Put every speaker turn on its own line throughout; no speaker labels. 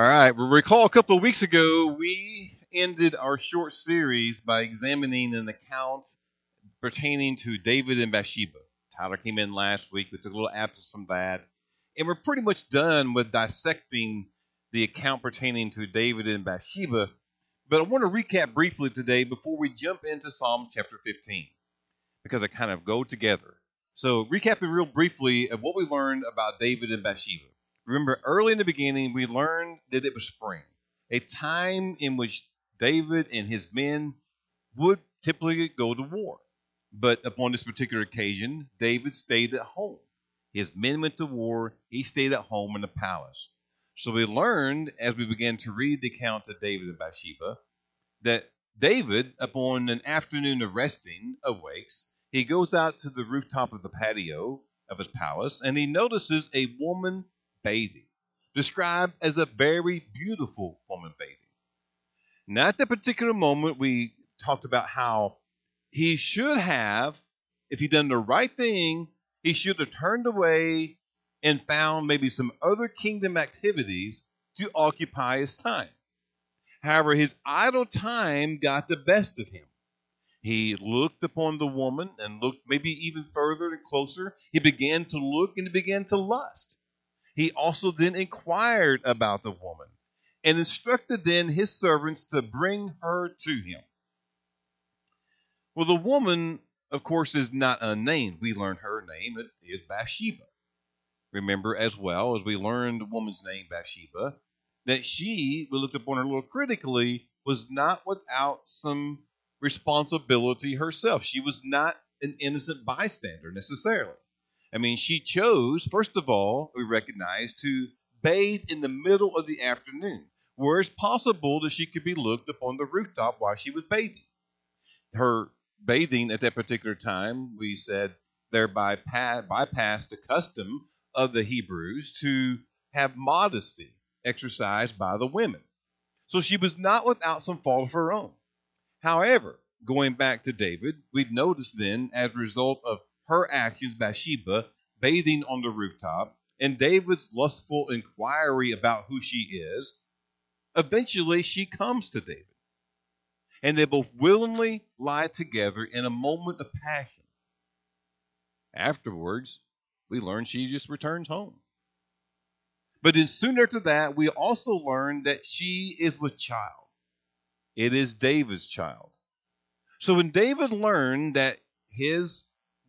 All right. Recall a couple of weeks ago, we ended our short series by examining an account pertaining to David and Bathsheba. Tyler came in last week. We took a little absence from that. And we're pretty much done with dissecting the account pertaining to David and Bathsheba. But I want to recap briefly today before we jump into Psalm chapter 15, because they kind of go together. So, recapping real briefly of what we learned about David and Bathsheba. Remember, early in the beginning, we learned that it was spring, a time in which David and his men would typically go to war. But upon this particular occasion, David stayed at home. His men went to war, he stayed at home in the palace. So we learned as we began to read the account of David and Bathsheba that David, upon an afternoon of resting, awakes. He goes out to the rooftop of the patio of his palace and he notices a woman bathing, described as a very beautiful woman bathing. Now, at that particular moment, we talked about how he should have, if he'd done the right thing, he should have turned away and found maybe some other kingdom activities to occupy his time. However, his idle time got the best of him. He looked upon the woman and looked maybe even further and closer. He began to look and he began to lust. He also then inquired about the woman and instructed then his servants to bring her to him. Well, the woman, of course, is not unnamed. We learn her name. It is Bathsheba. Remember as well as we learned the woman's name, Bathsheba, that she, we looked upon her a little critically, was not without some responsibility herself. She was not an innocent bystander necessarily. I mean, she chose, first of all, we recognize, to bathe in the middle of the afternoon, where it's possible that she could be looked upon the rooftop while she was bathing. Her bathing at that particular time, we said, thereby bypassed the custom of the Hebrews to have modesty exercised by the women. So she was not without some fault of her own. However, going back to David, we'd notice then, as a result of her actions, Bathsheba, bathing on the rooftop, and David's lustful inquiry about who she is, eventually she comes to David. And they both willingly lie together in a moment of passion. Afterwards, we learn she just returns home. But then soon after that, we also learn that she is with child. It is David's child. So when David learned that his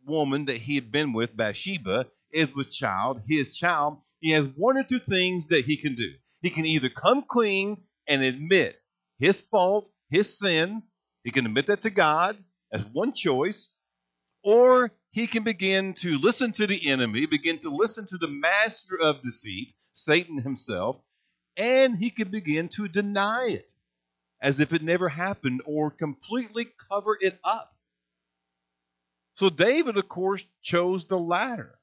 woman that he had been with, Bathsheba, is with child, his child, he has one or two things that he can do. He can either come clean and admit his fault, his sin. He can admit that to God as one choice, or he can begin to listen to the enemy, begin to listen to the master of deceit, Satan himself, and he can begin to deny it as if it never happened or completely cover it up. So David, of course, chose the latter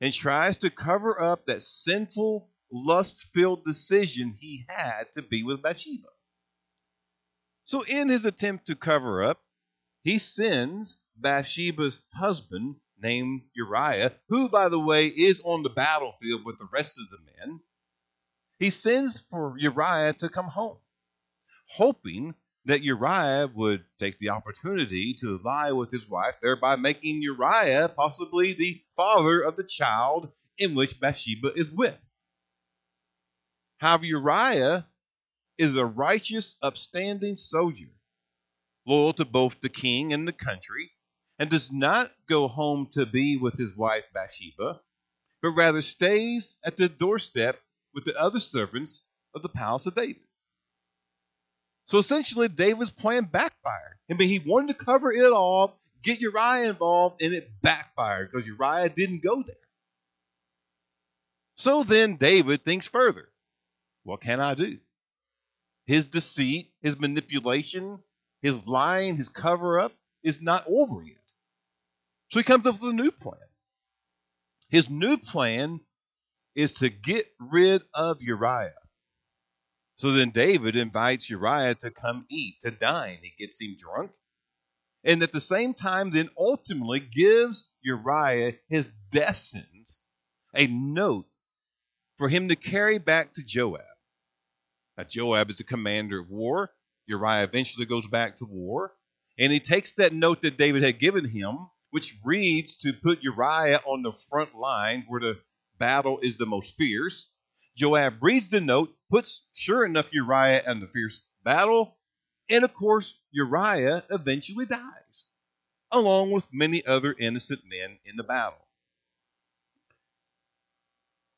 and tries to cover up that sinful, lust filled decision he had to be with Bathsheba. So, in his attempt to cover up, he sends Bathsheba's husband, named Uriah, who, by the way, is on the battlefield with the rest of the men. He sends for Uriah to come home, hoping that Uriah would take the opportunity to lie with his wife, thereby making Uriah possibly the father of the child in which Bathsheba is with. However, Uriah is a righteous, upstanding soldier, loyal to both the king and the country, and does not go home to be with his wife Bathsheba, but rather stays at the doorstep with the other servants of the palace of David. So essentially, David's plan backfired. I mean, he wanted to cover it all, get Uriah involved, and it backfired because Uriah didn't go there. So then David thinks further. What can I do? His deceit, his manipulation, his lying, his cover up is not over yet. So he comes up with a new plan. His new plan is to get rid of Uriah. So then David invites Uriah to come eat, to dine. He gets him drunk. And at the same time, then ultimately gives Uriah his death sentence, a note for him to carry back to Joab. Now, Joab is the commander of war. Uriah eventually goes back to war. And he takes that note that David had given him, which reads to put Uriah on the front line where the battle is the most fierce. Joab reads the note, puts, sure enough, Uriah in the fierce battle. And of course, Uriah eventually dies, along with many other innocent men in the battle.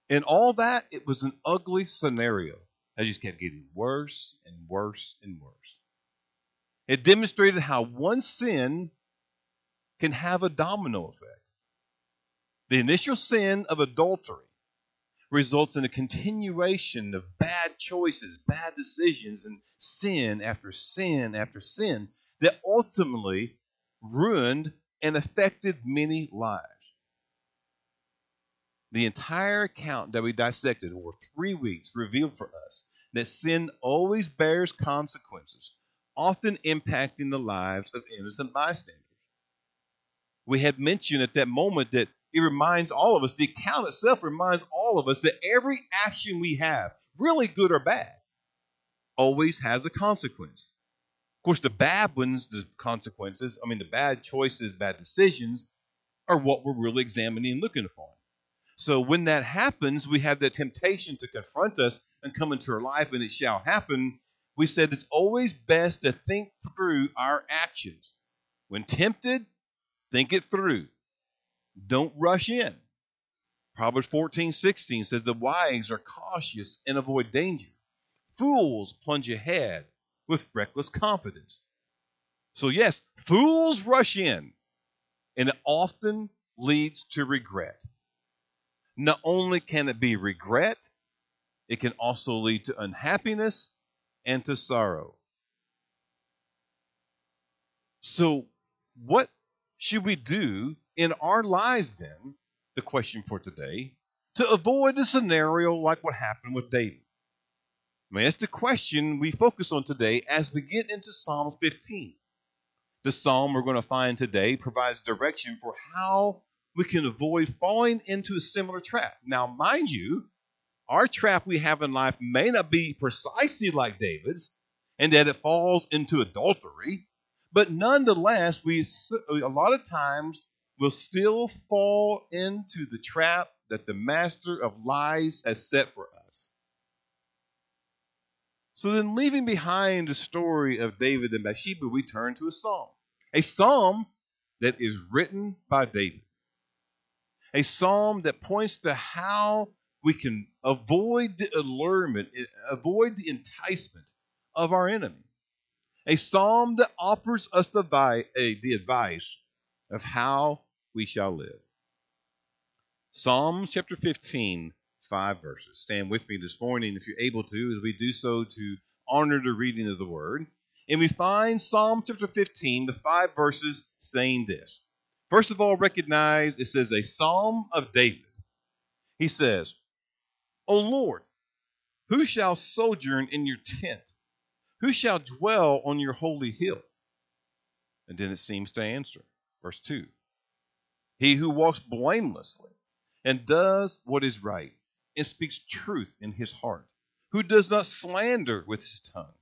In all that, it was an ugly scenario that just kept getting worse and worse and worse. It demonstrated how one sin can have a domino effect. The initial sin of adultery results in a continuation of bad choices, bad decisions, and sin after sin after sin that ultimately ruined and affected many lives. The entire account that we dissected over three weeks revealed for us that sin always bears consequences, often impacting the lives of innocent bystanders. We had mentioned at that moment that it reminds all of us, the account itself reminds all of us that every action we have, really good or bad, always has a consequence. Of course, the bad ones, the consequences, I mean, the bad choices, bad decisions, are what we're really examining and looking upon. So when that happens, we have that temptation to confront us and come into our life, and it shall happen. We said it's always best to think through our actions. When tempted, think it through. Don't rush in. Proverbs 14, 16 says, The wise are cautious and avoid danger. Fools plunge ahead with reckless confidence. So, yes, fools rush in, and it often leads to regret. Not only can it be regret, it can also lead to unhappiness and to sorrow. So, what should we do in our lives then, the question for today, to avoid a scenario like what happened with David? I mean, that's the question we focus on today as we get into Psalm 15. The psalm we're going to find today provides direction for how we can avoid falling into a similar trap. Now, mind you, our trap we have in life may not be precisely like David's, and that it falls into adultery, but nonetheless, we a lot of times will still fall into the trap that the master of lies has set for us. So then, leaving behind the story of David and Bathsheba, we turn to a psalm. A psalm that is written by David. A psalm that points to how we can avoid the allurement, avoid the enticement of our enemy a psalm that offers us the, eh, the advice of how we shall live. Psalm chapter 15, five verses. Stand with me this morning if you're able to, as we do so to honor the reading of the word. And we find Psalm chapter 15, the five verses, saying this. First of all, recognize it says a psalm of David. He says, O Lord, who shall sojourn in your tent? Who shall dwell on your holy hill? And then it seems to answer. Verse 2 He who walks blamelessly and does what is right and speaks truth in his heart, who does not slander with his tongue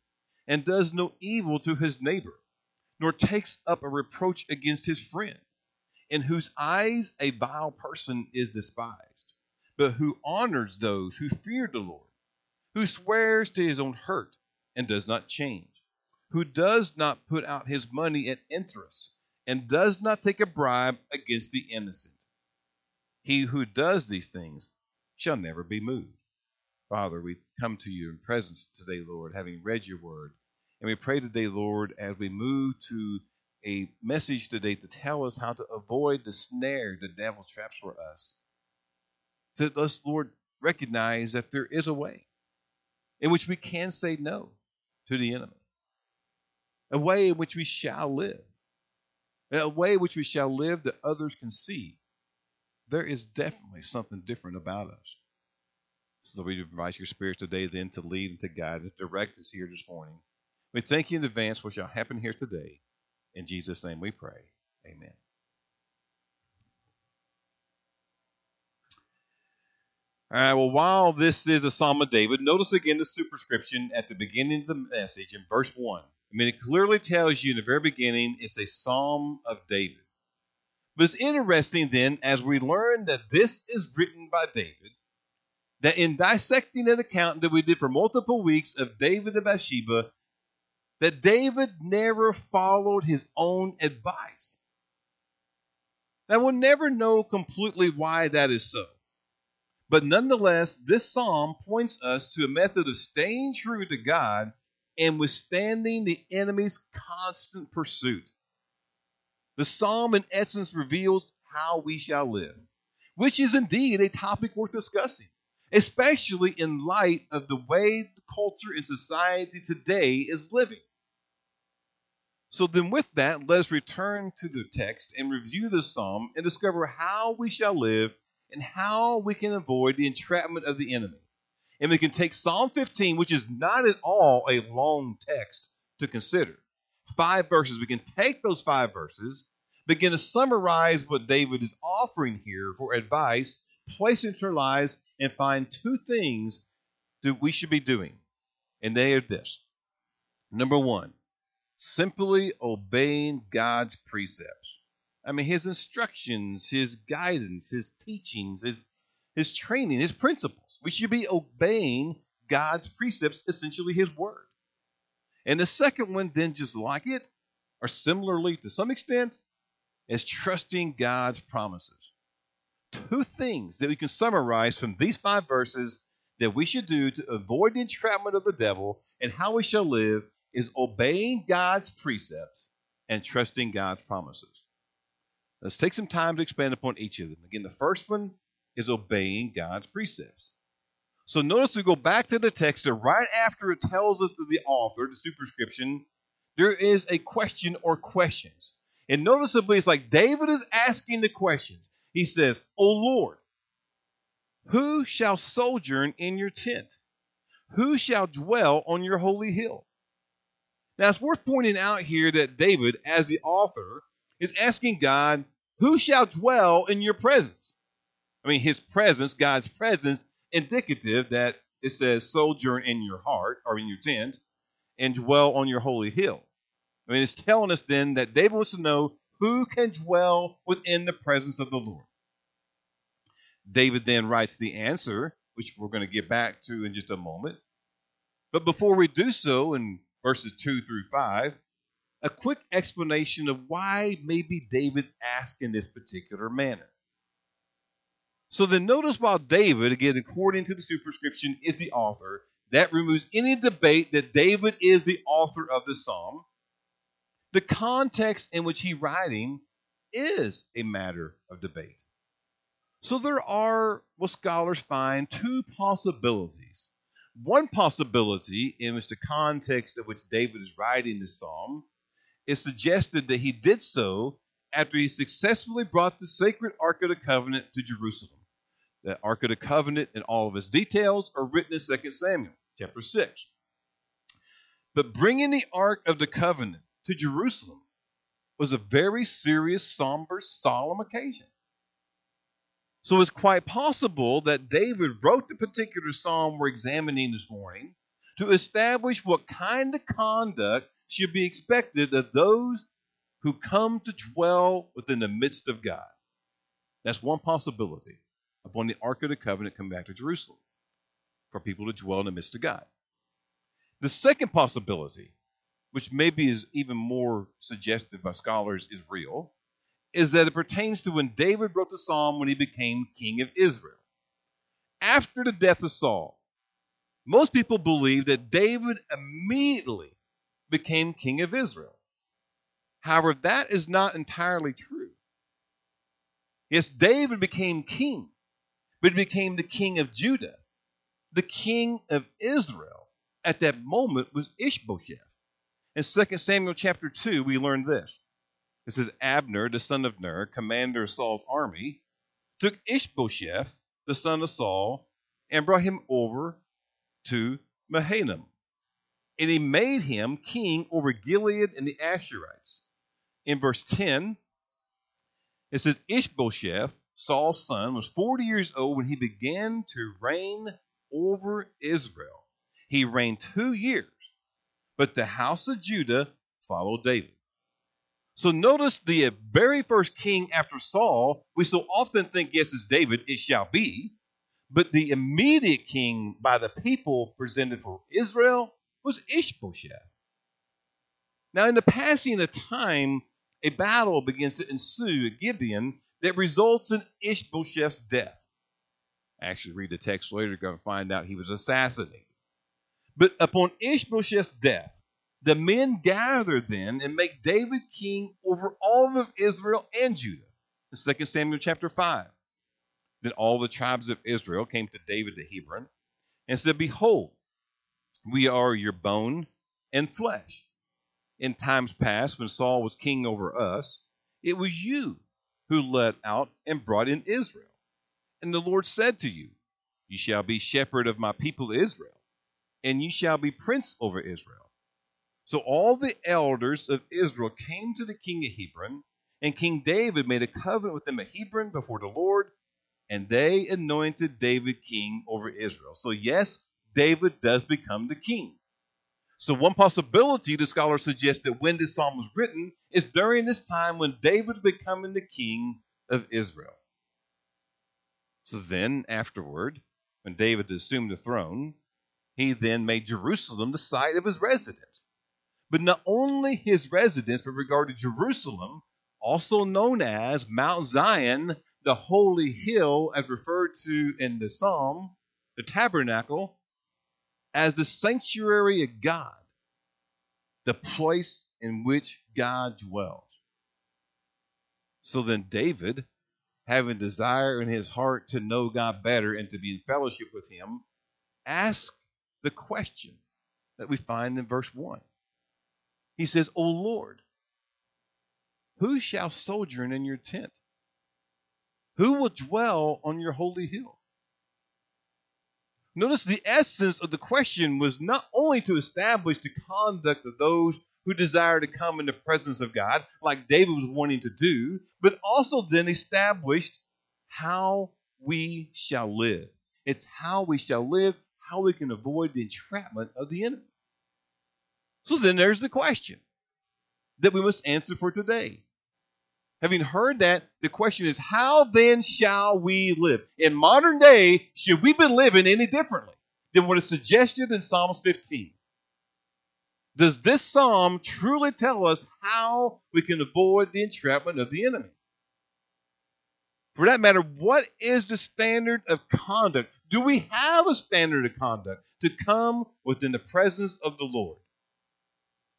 and does no evil to his neighbor, nor takes up a reproach against his friend, in whose eyes a vile person is despised, but who honors those who fear the Lord, who swears to his own hurt and does not change, who does not put out his money at interest, and does not take a bribe against the innocent. He who does these things shall never be moved. Father, we come to you in presence today, Lord, having read your word. And we pray today, Lord, as we move to a message today to tell us how to avoid the snare the devil traps for us. That us, Lord, recognize that there is a way in which we can say no to the enemy. A way in which we shall live. A way which we shall live that others can see. There is definitely something different about us. So we invite your spirit today then to lead and to guide and direct us here this morning. We thank you in advance for what shall happen here today. In Jesus' name we pray. Amen. All right, well, while this is a Psalm of David, notice again the superscription at the beginning of the message in verse 1. I mean, it clearly tells you in the very beginning it's a Psalm of David. But it's interesting then, as we learn that this is written by David, that in dissecting an account that we did for multiple weeks of David and Bathsheba, that David never followed his own advice. Now, we'll never know completely why that is so. But nonetheless, this psalm points us to a method of staying true to God and withstanding the enemy's constant pursuit. The psalm, in essence, reveals how we shall live, which is indeed a topic worth discussing, especially in light of the way culture and society today is living. So, then, with that, let us return to the text and review the psalm and discover how we shall live and how we can avoid the entrapment of the enemy. And we can take Psalm 15, which is not at all a long text to consider. Five verses. We can take those five verses, begin to summarize what David is offering here for advice, place it into our lives, and find two things that we should be doing. And they are this. Number one, simply obeying God's precepts. I mean, his instructions, his guidance, his teachings, his, his training, his principles. We should be obeying God's precepts, essentially his word. And the second one, then, just like it, or similarly to some extent, is trusting God's promises. Two things that we can summarize from these five verses that we should do to avoid the entrapment of the devil and how we shall live is obeying God's precepts and trusting God's promises. Let's take some time to expand upon each of them. Again, the first one is obeying God's precepts. So notice we go back to the text, right after it tells us that the author, the superscription, there is a question or questions. And noticeably, it's like David is asking the questions. He says, O Lord, who shall sojourn in your tent? Who shall dwell on your holy hill? Now, it's worth pointing out here that David, as the author, is asking God, Who shall dwell in your presence? I mean, his presence, God's presence, indicative that it says, Sojourn in your heart or in your tent and dwell on your holy hill. I mean, it's telling us then that David wants to know who can dwell within the presence of the Lord. David then writes the answer, which we're going to get back to in just a moment. But before we do so, in verses 2 through 5, a quick explanation of why maybe David asked in this particular manner. So then notice while David, again, according to the superscription, is the author, that removes any debate that David is the author of the psalm. The context in which he's writing is a matter of debate. So there are what scholars find two possibilities. One possibility in which the context of which David is writing the psalm it suggested that he did so after he successfully brought the sacred Ark of the Covenant to Jerusalem. The Ark of the Covenant and all of its details are written in 2 Samuel chapter 6. But bringing the Ark of the Covenant to Jerusalem was a very serious, somber, solemn occasion. So it's quite possible that David wrote the particular psalm we're examining this morning to establish what kind of conduct should be expected of those who come to dwell within the midst of God. That's one possibility upon the Ark of the Covenant come back to Jerusalem for people to dwell in the midst of God. The second possibility, which maybe is even more suggested by scholars, is real, is that it pertains to when David wrote the psalm when he became king of Israel. After the death of Saul, most people believe that David immediately became king of Israel. However, that is not entirely true. Yes, David became king, but he became the king of Judah. The king of Israel at that moment was Ishbosheth. In 2 Samuel chapter 2, we learn this. It says, Abner, the son of Ner, commander of Saul's army, took Ishbosheth, the son of Saul, and brought him over to Mahanaim and he made him king over Gilead and the Asherites. In verse 10, it says, Ishbosheth Saul's son, was 40 years old when he began to reign over Israel. He reigned two years, but the house of Judah followed David. So notice the very first king after Saul, we so often think, yes, it's David, it shall be. But the immediate king by the people presented for Israel was Ishbosheth. Now, in the passing of time, a battle begins to ensue at Gibeon that results in Ishbosheth's death. Actually, read the text later, you're going to find out he was assassinated. But upon Ishbosheth's death, the men gather then and make David king over all of Israel and Judah. In 2 Samuel chapter 5. Then all the tribes of Israel came to David to Hebron and said, Behold, we are your bone and flesh. In times past, when Saul was king over us, it was you who led out and brought in Israel. And the Lord said to you, You shall be shepherd of my people Israel, and you shall be prince over Israel. So all the elders of Israel came to the king of Hebron, and King David made a covenant with them at Hebron before the Lord, and they anointed David king over Israel. So, yes, David does become the king. So, one possibility the scholars suggest that when this psalm was written is during this time when David was becoming the king of Israel. So, then afterward, when David assumed the throne, he then made Jerusalem the site of his residence but not only his residence, but regarded Jerusalem, also known as Mount Zion, the holy hill, as referred to in the psalm, the tabernacle, as the sanctuary of God, the place in which God dwells. So then, David, having desire in his heart to know God better and to be in fellowship with him, asks the question that we find in verse 1 he says, O Lord, who shall sojourn in your tent? Who will dwell on your holy hill? Notice the essence of the question was not only to establish the conduct of those who desire to come in the presence of God, like David was wanting to do, but also then established how we shall live. It's how we shall live, how we can avoid the entrapment of the enemy. So then there's the question that we must answer for today. Having heard that, the question is, how then shall we live? In modern day, should we be living any differently than what is suggested in Psalms 15? Does this psalm truly tell us how we can avoid the entrapment of the enemy? For that matter, what is the standard of conduct? Do we have a standard of conduct to come within the presence of the Lord?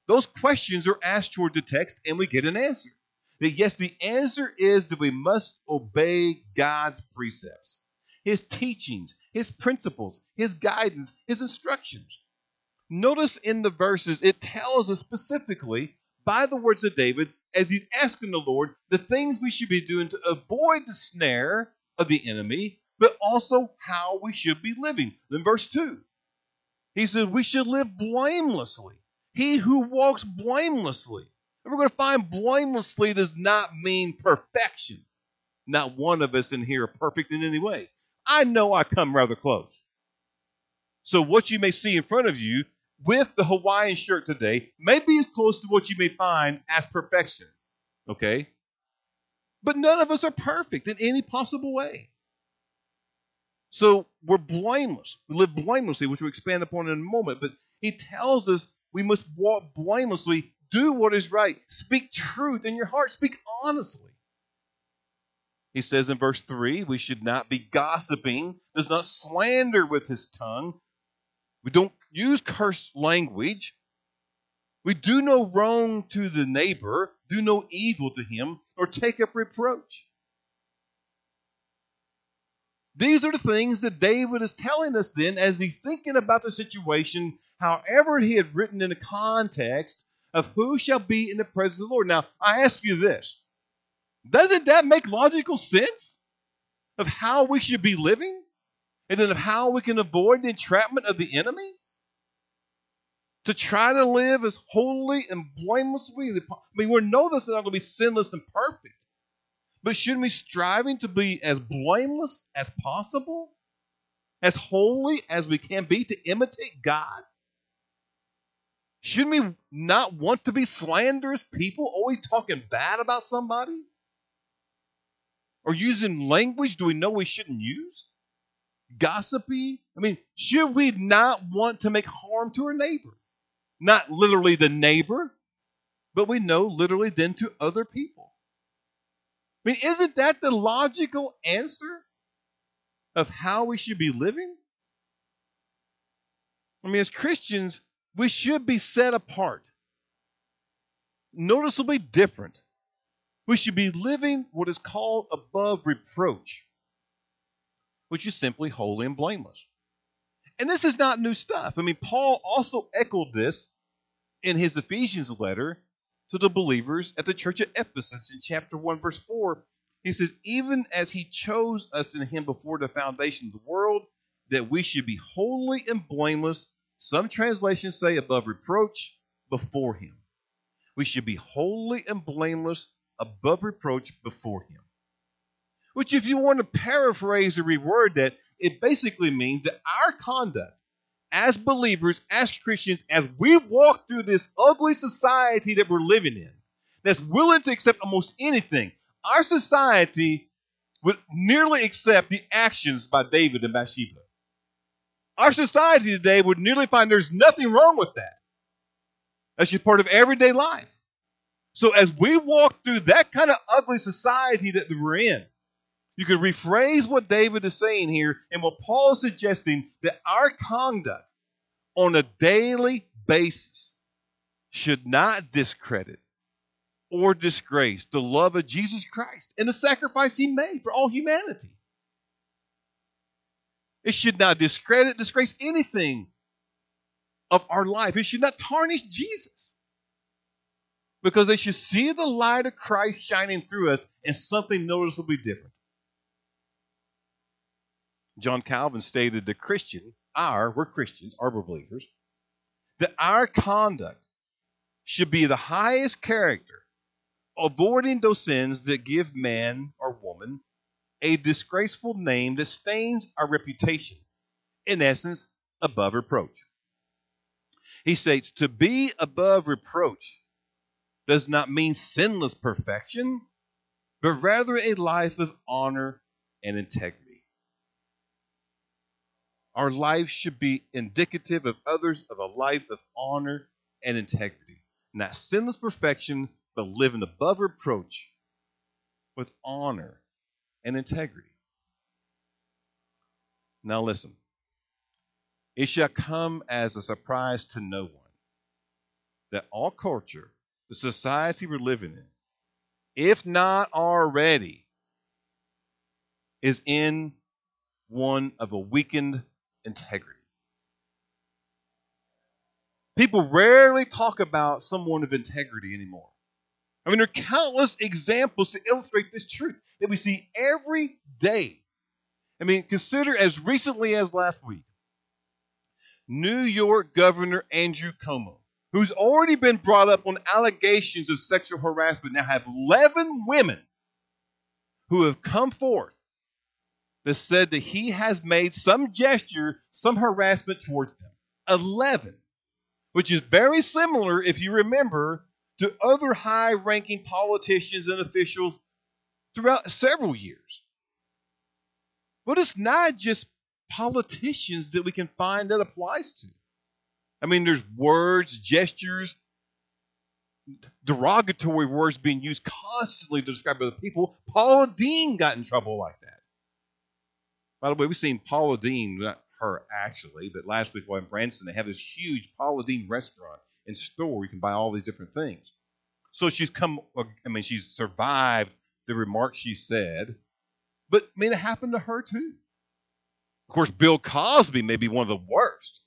Those questions are asked toward the text, and we get an answer. That yes, the answer is that we must obey God's precepts, His teachings, His principles, His guidance, His instructions. Notice in the verses, it tells us specifically by the words of David as he's asking the Lord the things we should be doing to avoid the snare of the enemy, but also how we should be living. In verse 2, he said, We should live blamelessly he who walks blamelessly. And we're going to find blamelessly does not mean perfection. Not one of us in here are perfect in any way. I know I come rather close. So, what you may see in front of you with the Hawaiian shirt today may be as close to what you may find as perfection. Okay? But none of us are perfect in any possible way. So, we're blameless. We live blamelessly, which we'll expand upon in a moment. But he tells us we must walk blamelessly, do what is right, speak truth in your heart, speak honestly. He says in verse 3 we should not be gossiping, does not slander with his tongue. We don't use cursed language. We do no wrong to the neighbor, do no evil to him, or take up reproach. These are the things that David is telling us then as he's thinking about the situation however he had written in the context of who shall be in the presence of the Lord. Now, I ask you this doesn't that make logical sense of how we should be living and then of how we can avoid the entrapment of the enemy? To try to live as holy and blamelessly as I mean, we know this is not going to be sinless and perfect. But shouldn't we striving to be as blameless as possible? As holy as we can be to imitate God? Shouldn't we not want to be slanderous people, always talking bad about somebody? Or using language do we know we shouldn't use? Gossipy? I mean, should we not want to make harm to our neighbor? Not literally the neighbor, but we know literally then to other people. I mean, isn't that the logical answer of how we should be living? I mean, as Christians, we should be set apart, noticeably different. We should be living what is called above reproach, which is simply holy and blameless. And this is not new stuff. I mean, Paul also echoed this in his Ephesians letter to the believers at the church at Ephesus in chapter 1, verse 4. He says, Even as he chose us in him before the foundation of the world, that we should be holy and blameless. Some translations say above reproach before him. We should be holy and blameless above reproach before him. Which, if you want to paraphrase or reword that, it basically means that our conduct as believers, as Christians, as we walk through this ugly society that we're living in, that's willing to accept almost anything, our society would nearly accept the actions by David and Bathsheba. Our society today would nearly find there's nothing wrong with that. That's just part of everyday life. So as we walk through that kind of ugly society that we're in, you could rephrase what David is saying here and what Paul is suggesting that our conduct on a daily basis should not discredit or disgrace the love of Jesus Christ and the sacrifice he made for all humanity. It should not discredit, disgrace anything of our life. It should not tarnish Jesus. Because they should see the light of Christ shining through us and something noticeably different. John Calvin stated the Christian, our, we're Christians, are believers, that our conduct should be the highest character, avoiding those sins that give man or woman a disgraceful name that stains our reputation, in essence, above reproach. He states, to be above reproach does not mean sinless perfection, but rather a life of honor and integrity. Our life should be indicative of others of a life of honor and integrity. Not sinless perfection, but living above reproach with honor and integrity. Now, listen. It shall come as a surprise to no one that all culture, the society we're living in, if not already, is in one of a weakened integrity. People rarely talk about someone of integrity anymore. I mean, there are countless examples to illustrate this truth that we see every day. I mean, consider as recently as last week, New York Governor Andrew Cuomo, who's already been brought up on allegations of sexual harassment, now have 11 women who have come forth that said that he has made some gesture, some harassment towards them. 11, which is very similar, if you remember, to other high ranking politicians and officials throughout several years. But it's not just politicians that we can find that applies to. I mean, there's words, gestures, derogatory words being used constantly to describe other people. Paula Deen got in trouble like that. By the way, we've seen Paula Deen, not her actually, but last week while in Branson, they have this huge Paula Deen restaurant and store you can buy all these different things. So she's come, I mean, she's survived the remarks she said, but I mean, it happened to her too. Of course, Bill Cosby may be one of the worst.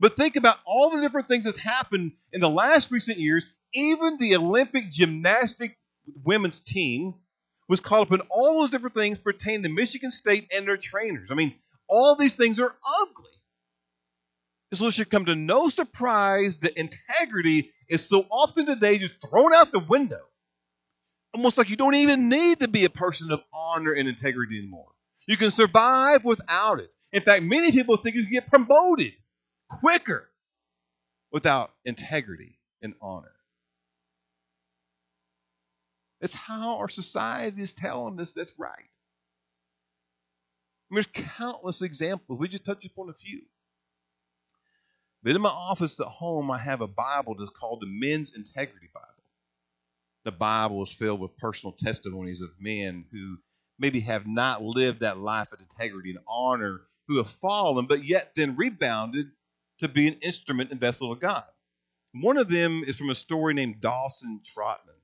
But think about all the different things that's happened in the last recent years. Even the Olympic gymnastic women's team was caught up in all those different things pertaining to Michigan State and their trainers. I mean, all these things are ugly. So it should come to no surprise that integrity is so often today just thrown out the window. Almost like you don't even need to be a person of honor and integrity anymore. You can survive without it. In fact, many people think you can get promoted quicker without integrity and honor. It's how our society is telling us that's right. I mean, there's countless examples. We just touched upon a few. But in my office at home, I have a Bible that's called the Men's Integrity Bible. The Bible is filled with personal testimonies of men who maybe have not lived that life of integrity and honor, who have fallen, but yet then rebounded to be an instrument and vessel of God. One of them is from a story named Dawson Trotman.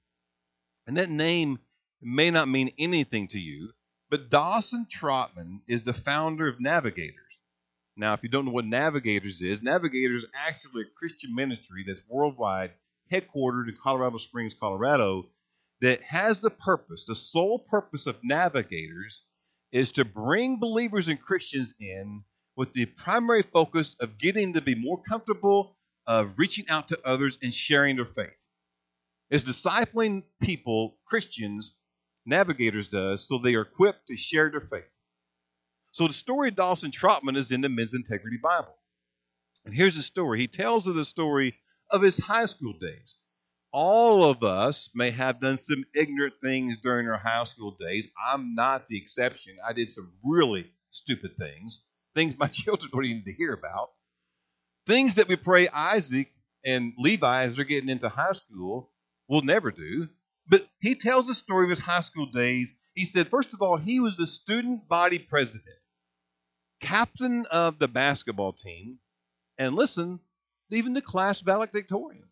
And that name may not mean anything to you, but Dawson Trotman is the founder of Navigators. Now, if you don't know what Navigators is, Navigators is actually a Christian ministry that's worldwide, headquartered in Colorado Springs, Colorado, that has the purpose, the sole purpose of Navigators is to bring believers and Christians in with the primary focus of getting to be more comfortable of reaching out to others and sharing their faith. It's discipling people, Christians, Navigators does, so they are equipped to share their faith. So the story of Dawson Trotman is in the Men's Integrity Bible. And here's the story. He tells us the story of his high school days. All of us may have done some ignorant things during our high school days. I'm not the exception. I did some really stupid things, things my children don't even need to hear about. Things that we pray Isaac and Levi, as they're getting into high school, will never do. But he tells the story of his high school days. He said, first of all, he was the student body president, captain of the basketball team, and listen, even the class valedictorian.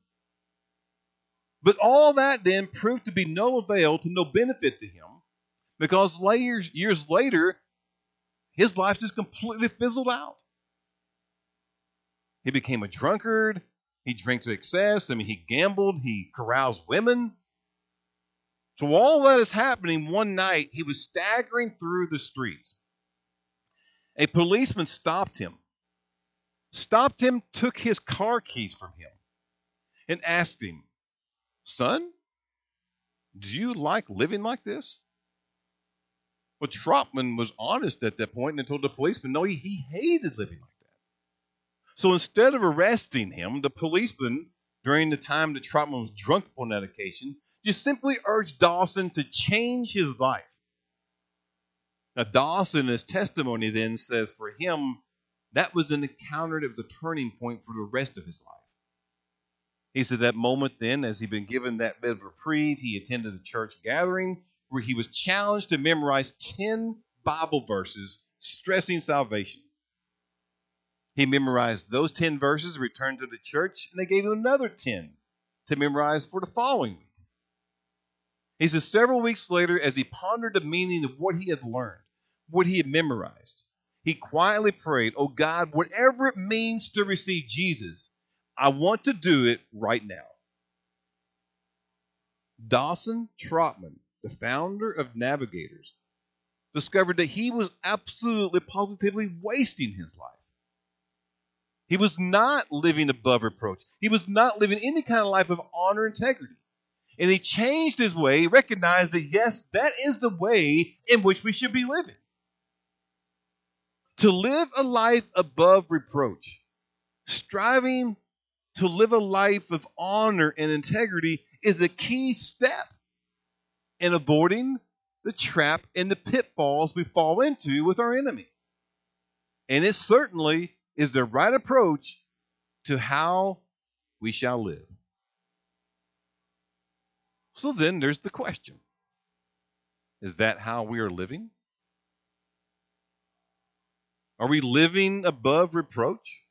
But all that then proved to be no avail to no benefit to him because later, years later, his life just completely fizzled out. He became a drunkard. He drank to excess. I mean, he gambled. He caroused women. So all that is happening one night, he was staggering through the streets. A policeman stopped him, stopped him, took his car keys from him, and asked him, Son, do you like living like this? Well, Trotman was honest at that point and told the policeman, no, he, he hated living like that. So instead of arresting him, the policeman, during the time that Trotman was drunk on that occasion, just simply urged Dawson to change his life. Now, Dawson, in his testimony, then says for him, that was an encounter that was a turning point for the rest of his life. He said that moment then, as he'd been given that bit of reprieve, he attended a church gathering where he was challenged to memorize 10 Bible verses stressing salvation. He memorized those 10 verses, returned to the church, and they gave him another 10 to memorize for the following week. He says several weeks later, as he pondered the meaning of what he had learned, what he had memorized, he quietly prayed, Oh God, whatever it means to receive Jesus, I want to do it right now. Dawson Trotman, the founder of Navigators, discovered that he was absolutely positively wasting his life. He was not living above reproach. He was not living any kind of life of honor and integrity. And he changed his way, recognized that, yes, that is the way in which we should be living. To live a life above reproach, striving to live a life of honor and integrity is a key step in avoiding the trap and the pitfalls we fall into with our enemy. And it certainly is the right approach to how we shall live. So then there's the question Is that how we are living? Are we living above reproach?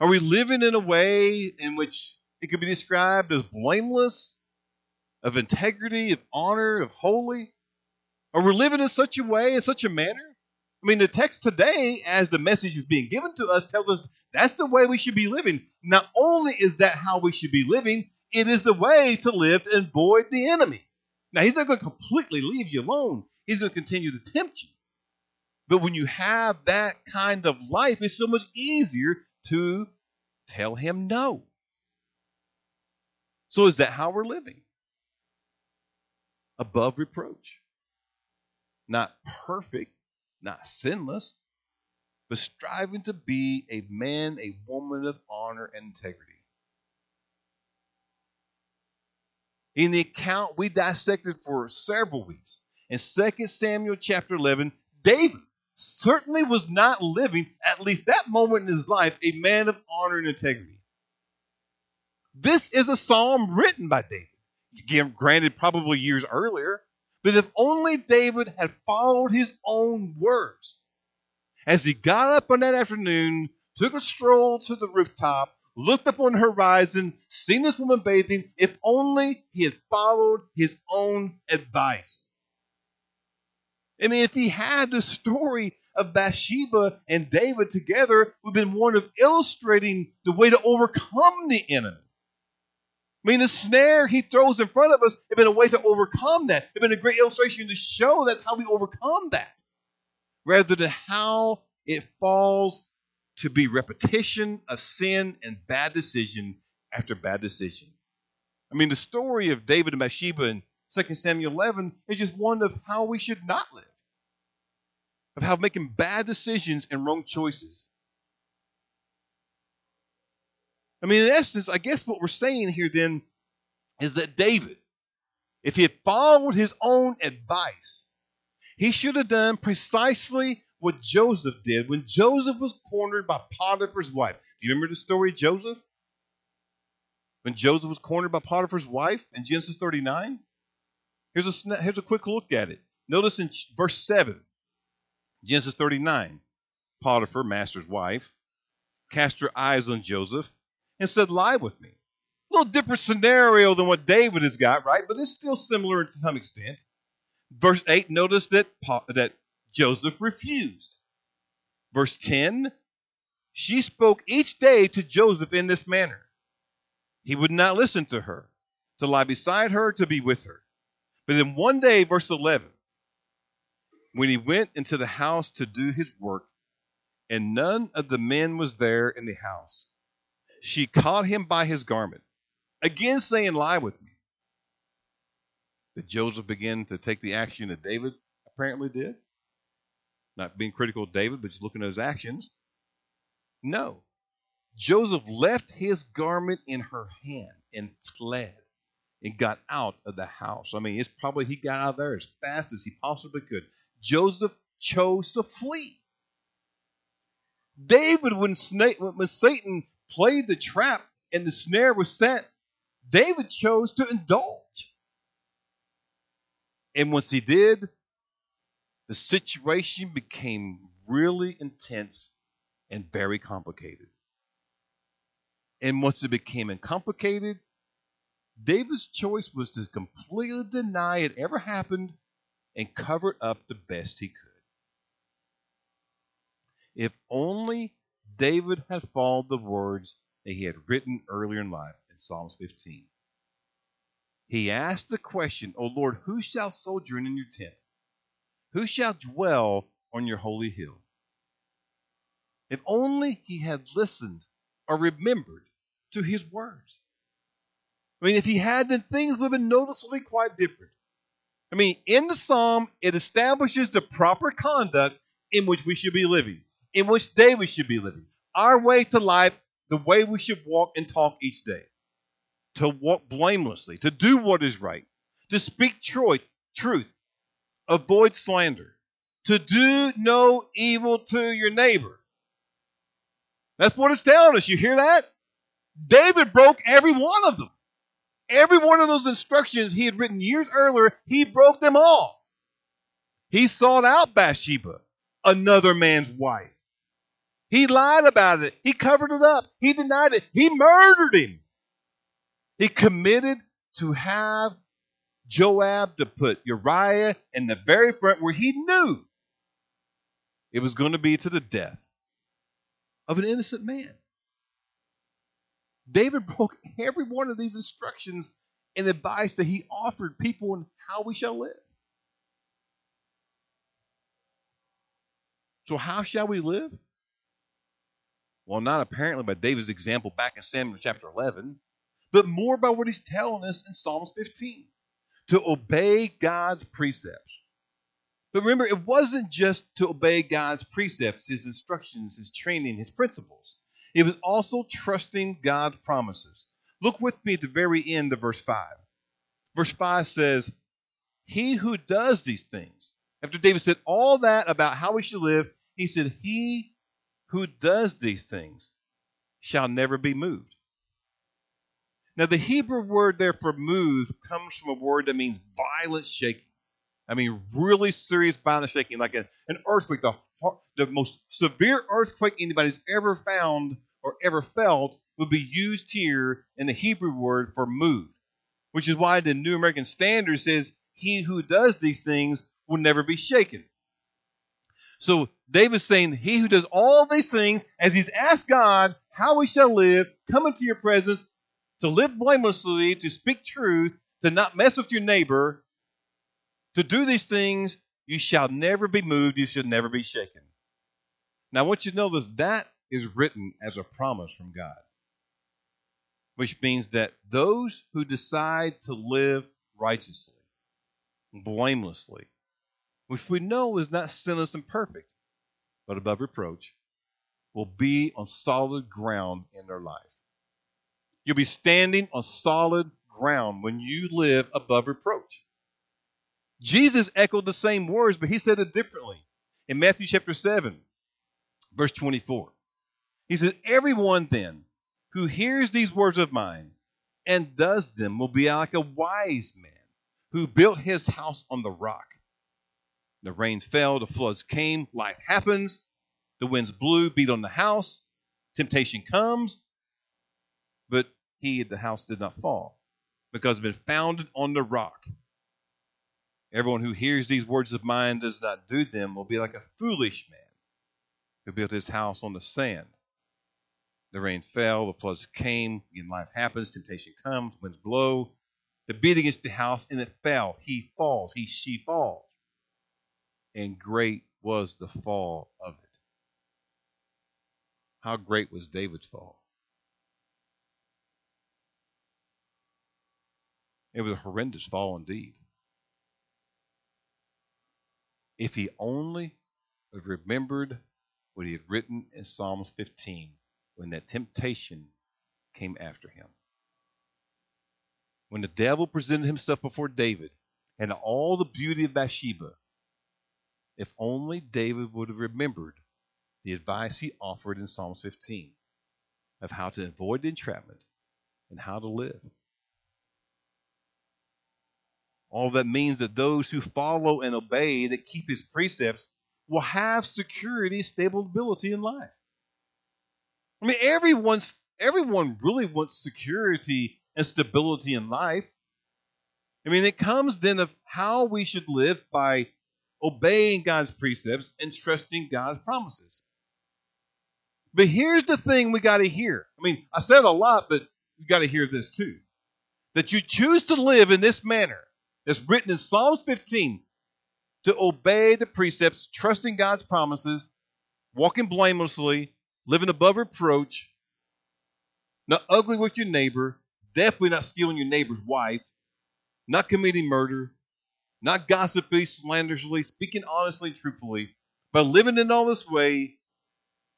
Are we living in a way in which it could be described as blameless, of integrity, of honor, of holy? Are we living in such a way, in such a manner? I mean, the text today, as the message is being given to us, tells us that's the way we should be living. Not only is that how we should be living, it is the way to live and avoid the enemy. Now, he's not going to completely leave you alone, he's going to continue to tempt you. But when you have that kind of life, it's so much easier to tell him no. So, is that how we're living? above reproach. Not perfect, not sinless, but striving to be a man, a woman of honor and integrity. In the account we dissected for several weeks, in 2 Samuel chapter 11, David certainly was not living, at least that moment in his life, a man of honor and integrity. This is a psalm written by David. Again, granted, probably years earlier, but if only David had followed his own words. As he got up on that afternoon, took a stroll to the rooftop, looked up on the horizon, seen this woman bathing, if only he had followed his own advice. I mean, if he had the story of Bathsheba and David together, would have been one of illustrating the way to overcome the enemy. I mean, the snare he throws in front of us has been a way to overcome that. It's been a great illustration to show that's how we overcome that, rather than how it falls to be repetition of sin and bad decision after bad decision. I mean, the story of David and Bathsheba in 2 Samuel 11 is just one of how we should not live, of how making bad decisions and wrong choices. I mean, in essence, I guess what we're saying here then is that David, if he had followed his own advice, he should have done precisely what Joseph did when Joseph was cornered by Potiphar's wife. Do you remember the story of Joseph? When Joseph was cornered by Potiphar's wife in Genesis 39? Here's a, here's a quick look at it. Notice in verse 7, Genesis 39, Potiphar, master's wife, cast her eyes on Joseph and said, Lie with me. A little different scenario than what David has got, right? But it's still similar to some extent. Verse 8, notice that, that Joseph refused. Verse 10 She spoke each day to Joseph in this manner. He would not listen to her, to lie beside her, to be with her. But then one day, verse 11, when he went into the house to do his work, and none of the men was there in the house, she caught him by his garment, again saying, Lie with me. Did Joseph begin to take the action that David apparently did? Not being critical of David, but just looking at his actions. No. Joseph left his garment in her hand and fled and got out of the house. I mean, it's probably he got out of there as fast as he possibly could. Joseph chose to flee. David, when, when Satan played the trap and the snare was set, David chose to indulge. And once he did, the situation became really intense and very complicated. And once it became complicated, David's choice was to completely deny it ever happened and cover it up the best he could. If only David had followed the words that he had written earlier in life in Psalms 15. He asked the question, O Lord, who shall sojourn in your tent? Who shall dwell on your holy hill? If only he had listened or remembered to his words. I mean, if he had, then things would have been noticeably quite different. I mean, in the psalm, it establishes the proper conduct in which we should be living, in which David should be living, our way to life, the way we should walk and talk each day, to walk blamelessly, to do what is right, to speak truth, truth, avoid slander, to do no evil to your neighbor. That's what it's telling us. You hear that? David broke every one of them. Every one of those instructions he had written years earlier, he broke them all. He sought out Bathsheba, another man's wife. He lied about it. He covered it up. He denied it. He murdered him. He committed to have Joab to put Uriah in the very front where he knew it was going to be to the death of an innocent man. David broke every one of these instructions and advice that he offered people on how we shall live. So, how shall we live? Well, not apparently by David's example back in Samuel chapter 11, but more by what he's telling us in Psalms 15 to obey God's precepts. But remember, it wasn't just to obey God's precepts, his instructions, his training, his principles. It was also trusting God's promises. Look with me at the very end of verse 5. Verse 5 says, He who does these things, after David said all that about how we should live, he said, He who does these things shall never be moved. Now, the Hebrew word there for move comes from a word that means violent shaking. I mean, really serious violent shaking, like a, an earthquake, the, the most severe earthquake anybody's ever found or ever felt would be used here in the Hebrew word for move, which is why the New American Standard says, He who does these things will never be shaken. So David's saying, He who does all these things, as he's asked God how we shall live, come into your presence, to live blamelessly, to speak truth, to not mess with your neighbor, to do these things, you shall never be moved, you shall never be shaken. Now, I want you to know this that is written as a promise from God, which means that those who decide to live righteously, blamelessly, which we know is not sinless and perfect, but above reproach, will be on solid ground in their life. You'll be standing on solid ground when you live above reproach. Jesus echoed the same words, but he said it differently. In Matthew chapter 7, verse 24, he said, Everyone then who hears these words of mine and does them will be like a wise man who built his house on the rock. The rain fell, the floods came, life happens, the winds blew, beat on the house, temptation comes, but he, the house, did not fall because it had been founded on the rock. Everyone who hears these words of mine does not do them will be like a foolish man who built his house on the sand. The rain fell, the floods came, and life happens, temptation comes, winds blow, the beat against the house, and it fell. He falls, he she falls. And great was the fall of it. How great was David's fall? It was a horrendous fall indeed. If he only had remembered what he had written in Psalms 15 when that temptation came after him. When the devil presented himself before David and all the beauty of Bathsheba, if only David would have remembered the advice he offered in Psalms 15 of how to avoid entrapment and how to live. All that means that those who follow and obey, that keep his precepts, will have security, stability in life. I mean, everyone's everyone really wants security and stability in life. I mean, it comes then of how we should live by obeying God's precepts and trusting God's promises. But here's the thing we got to hear. I mean, I said a lot, but you got to hear this too. That you choose to live in this manner as written in Psalms 15 to obey the precepts, trusting God's promises, walking blamelessly, living above reproach, not ugly with your neighbor, definitely not stealing your neighbor's wife, not committing murder, not gossiping, slanderously, speaking honestly and truthfully, but living in all this way,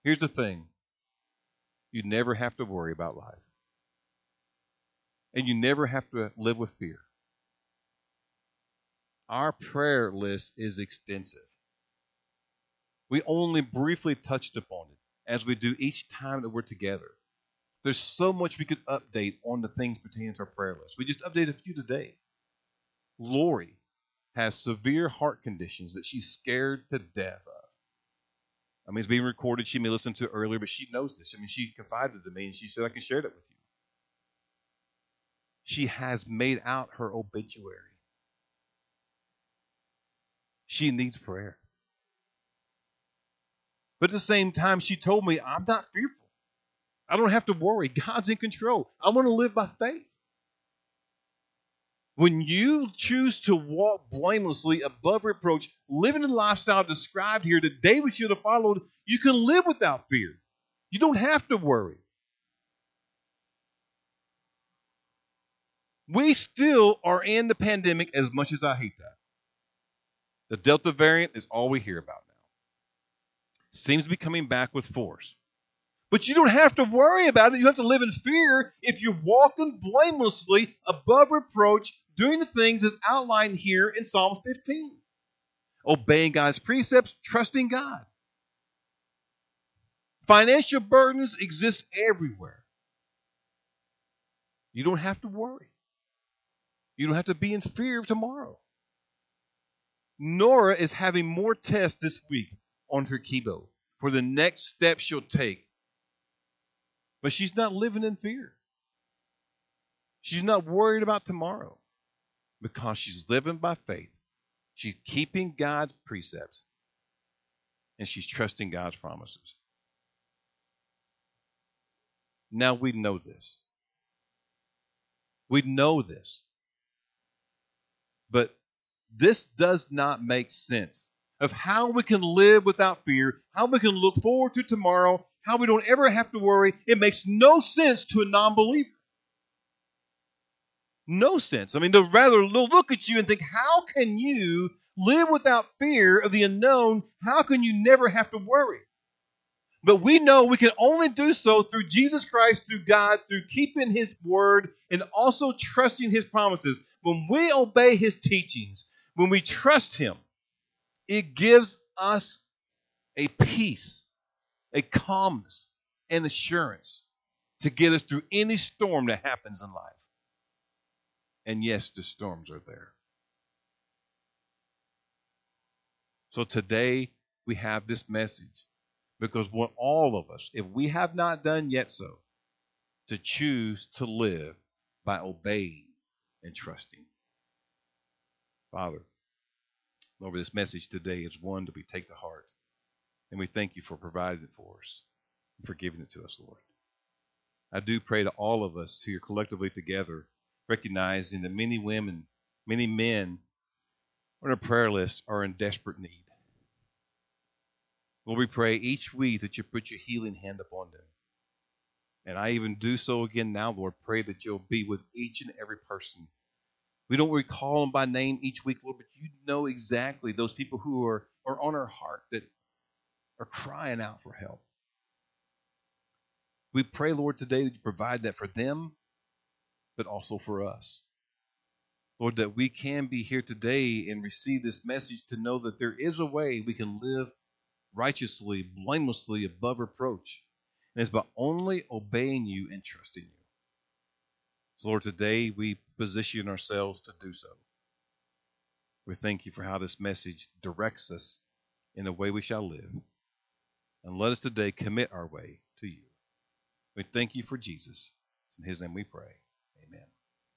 here's the thing you never have to worry about life. And you never have to live with fear. Our prayer list is extensive. We only briefly touched upon it as we do each time that we're together. There's so much we could update on the things pertaining to our prayer list. We just updated a few today. Lori has severe heart conditions that she's scared to death of. I mean, it's being recorded. She may listen to it earlier, but she knows this. I mean, she confided to me and she said, I can share that with you. She has made out her obituary. She needs prayer. But at the same time, she told me, I'm not fearful. I don't have to worry. God's in control. I want to live by faith. When you choose to walk blamelessly above reproach, living the lifestyle described here that David should have followed, you can live without fear. You don't have to worry. We still are in the pandemic as much as I hate that. The Delta variant is all we hear about. Seems to be coming back with force. But you don't have to worry about it. You have to live in fear if you're walking blamelessly above reproach, doing the things as outlined here in Psalm 15. Obeying God's precepts, trusting God. Financial burdens exist everywhere. You don't have to worry. You don't have to be in fear of tomorrow. Nora is having more tests this week on her chemo for the next step she'll take. But she's not living in fear. She's not worried about tomorrow because she's living by faith. She's keeping God's precepts and she's trusting God's promises. Now we know this. We know this. But this does not make sense of how we can live without fear, how we can look forward to tomorrow, how we don't ever have to worry. It makes no sense to a non believer. No sense. I mean, they'll rather look at you and think, how can you live without fear of the unknown? How can you never have to worry? But we know we can only do so through Jesus Christ, through God, through keeping His word, and also trusting His promises. When we obey His teachings, when we trust Him, it gives us a peace, a calmness, and assurance to get us through any storm that happens in life. And yes, the storms are there. So today we have this message because what all of us, if we have not done yet so, to choose to live by obeying and trusting. Father, Lord, this message today is one that we take to heart. And we thank you for providing it for us and for giving it to us, Lord. I do pray to all of us who are collectively together, recognizing that many women, many men on our prayer list are in desperate need. Lord, we pray each week that you put your healing hand upon them. And I even do so again now, Lord. Pray that you'll be with each and every person. We don't recall them by name each week, Lord, but you know exactly those people who are, are on our heart that are crying out for help. We pray, Lord, today that you provide that for them, but also for us. Lord, that we can be here today and receive this message to know that there is a way we can live righteously, blamelessly, above reproach. And it's by only obeying you and trusting you. So, Lord, today we position ourselves to do so. We thank you for how this message directs us in the way we shall live. And let us today commit our way to you. We thank you for Jesus. It's in his name we pray.